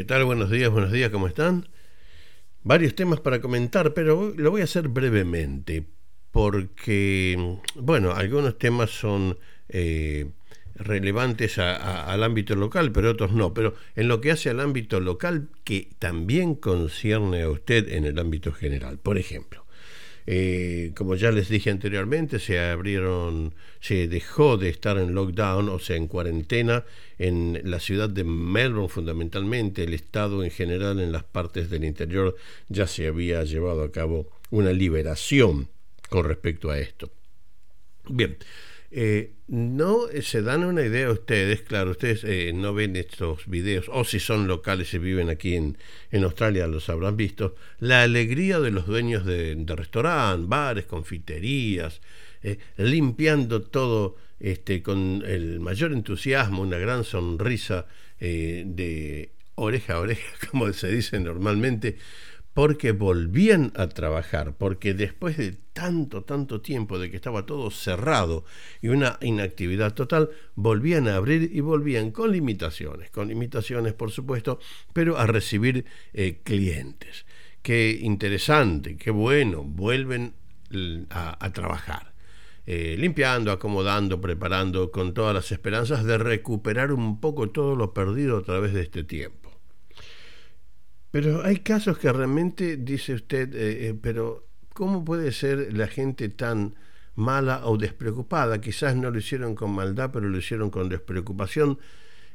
¿Qué tal? Buenos días, buenos días, ¿cómo están? Varios temas para comentar, pero lo voy a hacer brevemente, porque, bueno, algunos temas son eh, relevantes al ámbito local, pero otros no. Pero en lo que hace al ámbito local, que también concierne a usted en el ámbito general. Por ejemplo, eh, como ya les dije anteriormente, se abrieron, se dejó de estar en lockdown, o sea, en cuarentena, en la ciudad de Melbourne fundamentalmente, el estado en general en las partes del interior ya se había llevado a cabo una liberación con respecto a esto. Bien, eh, no se dan una idea ustedes, claro, ustedes eh, no ven estos videos, o si son locales y viven aquí en, en Australia, los habrán visto, la alegría de los dueños de, restaurantes, bares, confiterías, eh, limpiando todo este, con el mayor entusiasmo, una gran sonrisa de oreja a oreja, como se dice normalmente, porque volvían a trabajar, porque después de tanto, tanto tiempo de que estaba todo cerrado y una inactividad total, volvían a abrir y volvían con limitaciones, con limitaciones por supuesto, pero a recibir eh, clientes. Qué interesante, qué bueno, vuelven a, trabajar. Eh, limpiando, acomodando, preparando, con todas las esperanzas de recuperar un poco todo lo perdido a través de este tiempo. Pero hay casos que realmente, dice usted, eh, eh, pero ¿cómo puede ser la gente tan mala o despreocupada? Quizás no lo hicieron con maldad, pero lo hicieron con despreocupación.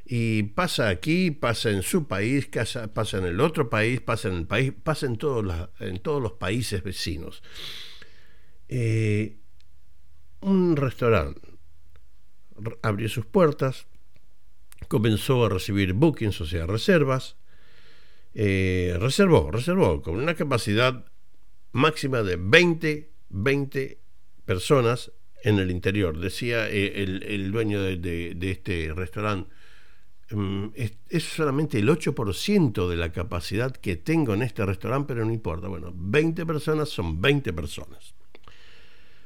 Y pasa aquí, pasa en su país, pasa, en el otro país, pasa en el país, pasa en todos, los países vecinos. Eh, un restaurante abrió sus puertas, comenzó a recibir bookings, o sea, reservas, eh, reservó, reservó con una capacidad máxima de 20, 20 personas en el interior. Decía eh, el, dueño de, este restaurante, mm, es, solamente el 8% de la capacidad que tengo en este restaurante, pero no importa. Bueno, 20 personas son 20 personas.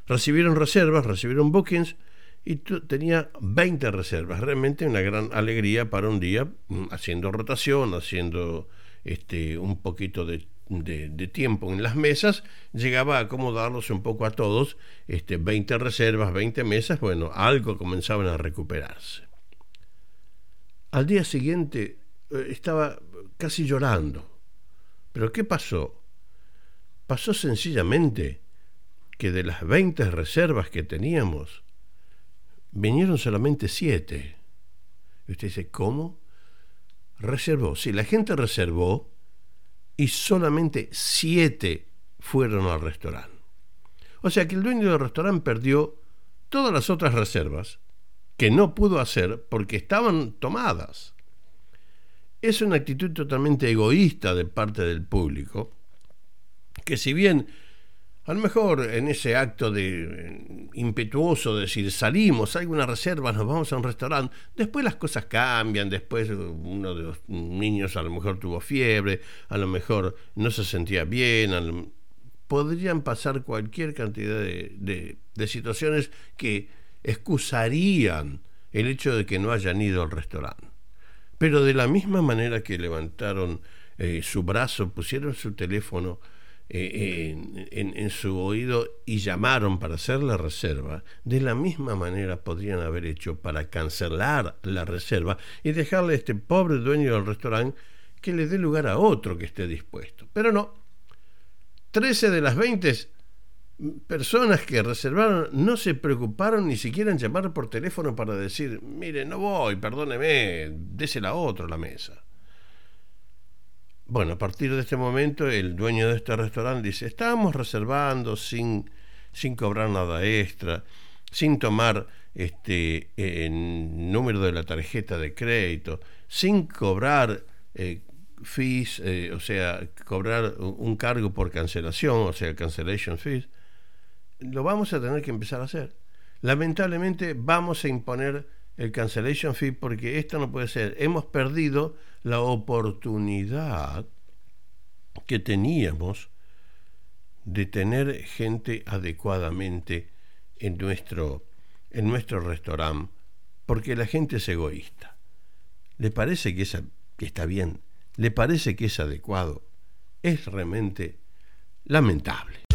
Recibieron reservas, recibieron bookings y tenía 20 reservas. Realmente una gran alegría para un día, mm, haciendo rotación, haciendo este, un poquito de, tiempo en las mesas, llegaba a acomodarlos un poco a todos, este, 20 reservas, 20 mesas, bueno, algo comenzaban a recuperarse. Al día siguiente eh, estaba casi llorando. ¿Pero qué pasó? Pasó sencillamente que de las 20 reservas que teníamos, vinieron solamente 7. Y usted dice, ¿cómo? Reservó. Sí, la gente reservó y solamente siete fueron al restaurante. O sea que el dueño del restaurante perdió todas las otras reservas que no pudo hacer porque estaban tomadas. Es una actitud totalmente egoísta de parte del público, que si bien a lo mejor en ese acto de eh, impetuoso de decir salimos, hay una reserva, nos vamos a un restaurante, después las cosas cambian, después uno de los niños a lo mejor tuvo fiebre, a lo mejor no se sentía bien, podrían pasar cualquier cantidad de, situaciones que excusarían el hecho de que no hayan ido al restaurante. Pero de la misma manera que levantaron eh, su brazo, pusieron su teléfono, eh, en, su oído y llamaron para hacer la reserva, de la misma manera podrían haber hecho para cancelar la reserva y dejarle a este pobre dueño del restaurante que le dé lugar a otro que esté dispuesto. Pero no. 13 de las 20 personas que reservaron no se preocuparon ni siquiera en llamar por teléfono para decir, mire, no voy, perdóneme, désela a otro la mesa. Bueno, a partir de este momento el dueño de este restaurante dice, estamos reservando sin, sin cobrar nada extra, sin tomar este el número de la tarjeta de crédito, sin cobrar eh, fees, eh, o sea, cobrar un cargo por cancelación, o sea, cancellation fees, lo vamos a tener que empezar a hacer. Lamentablemente vamos a imponer el cancellation fee porque esto no puede ser. Hemos perdido la oportunidad que teníamos de tener gente adecuadamente en nuestro, en nuestro restaurante porque la gente es egoísta. ¿Le parece que, que está bien le parece que es adecuado, es realmente lamentable.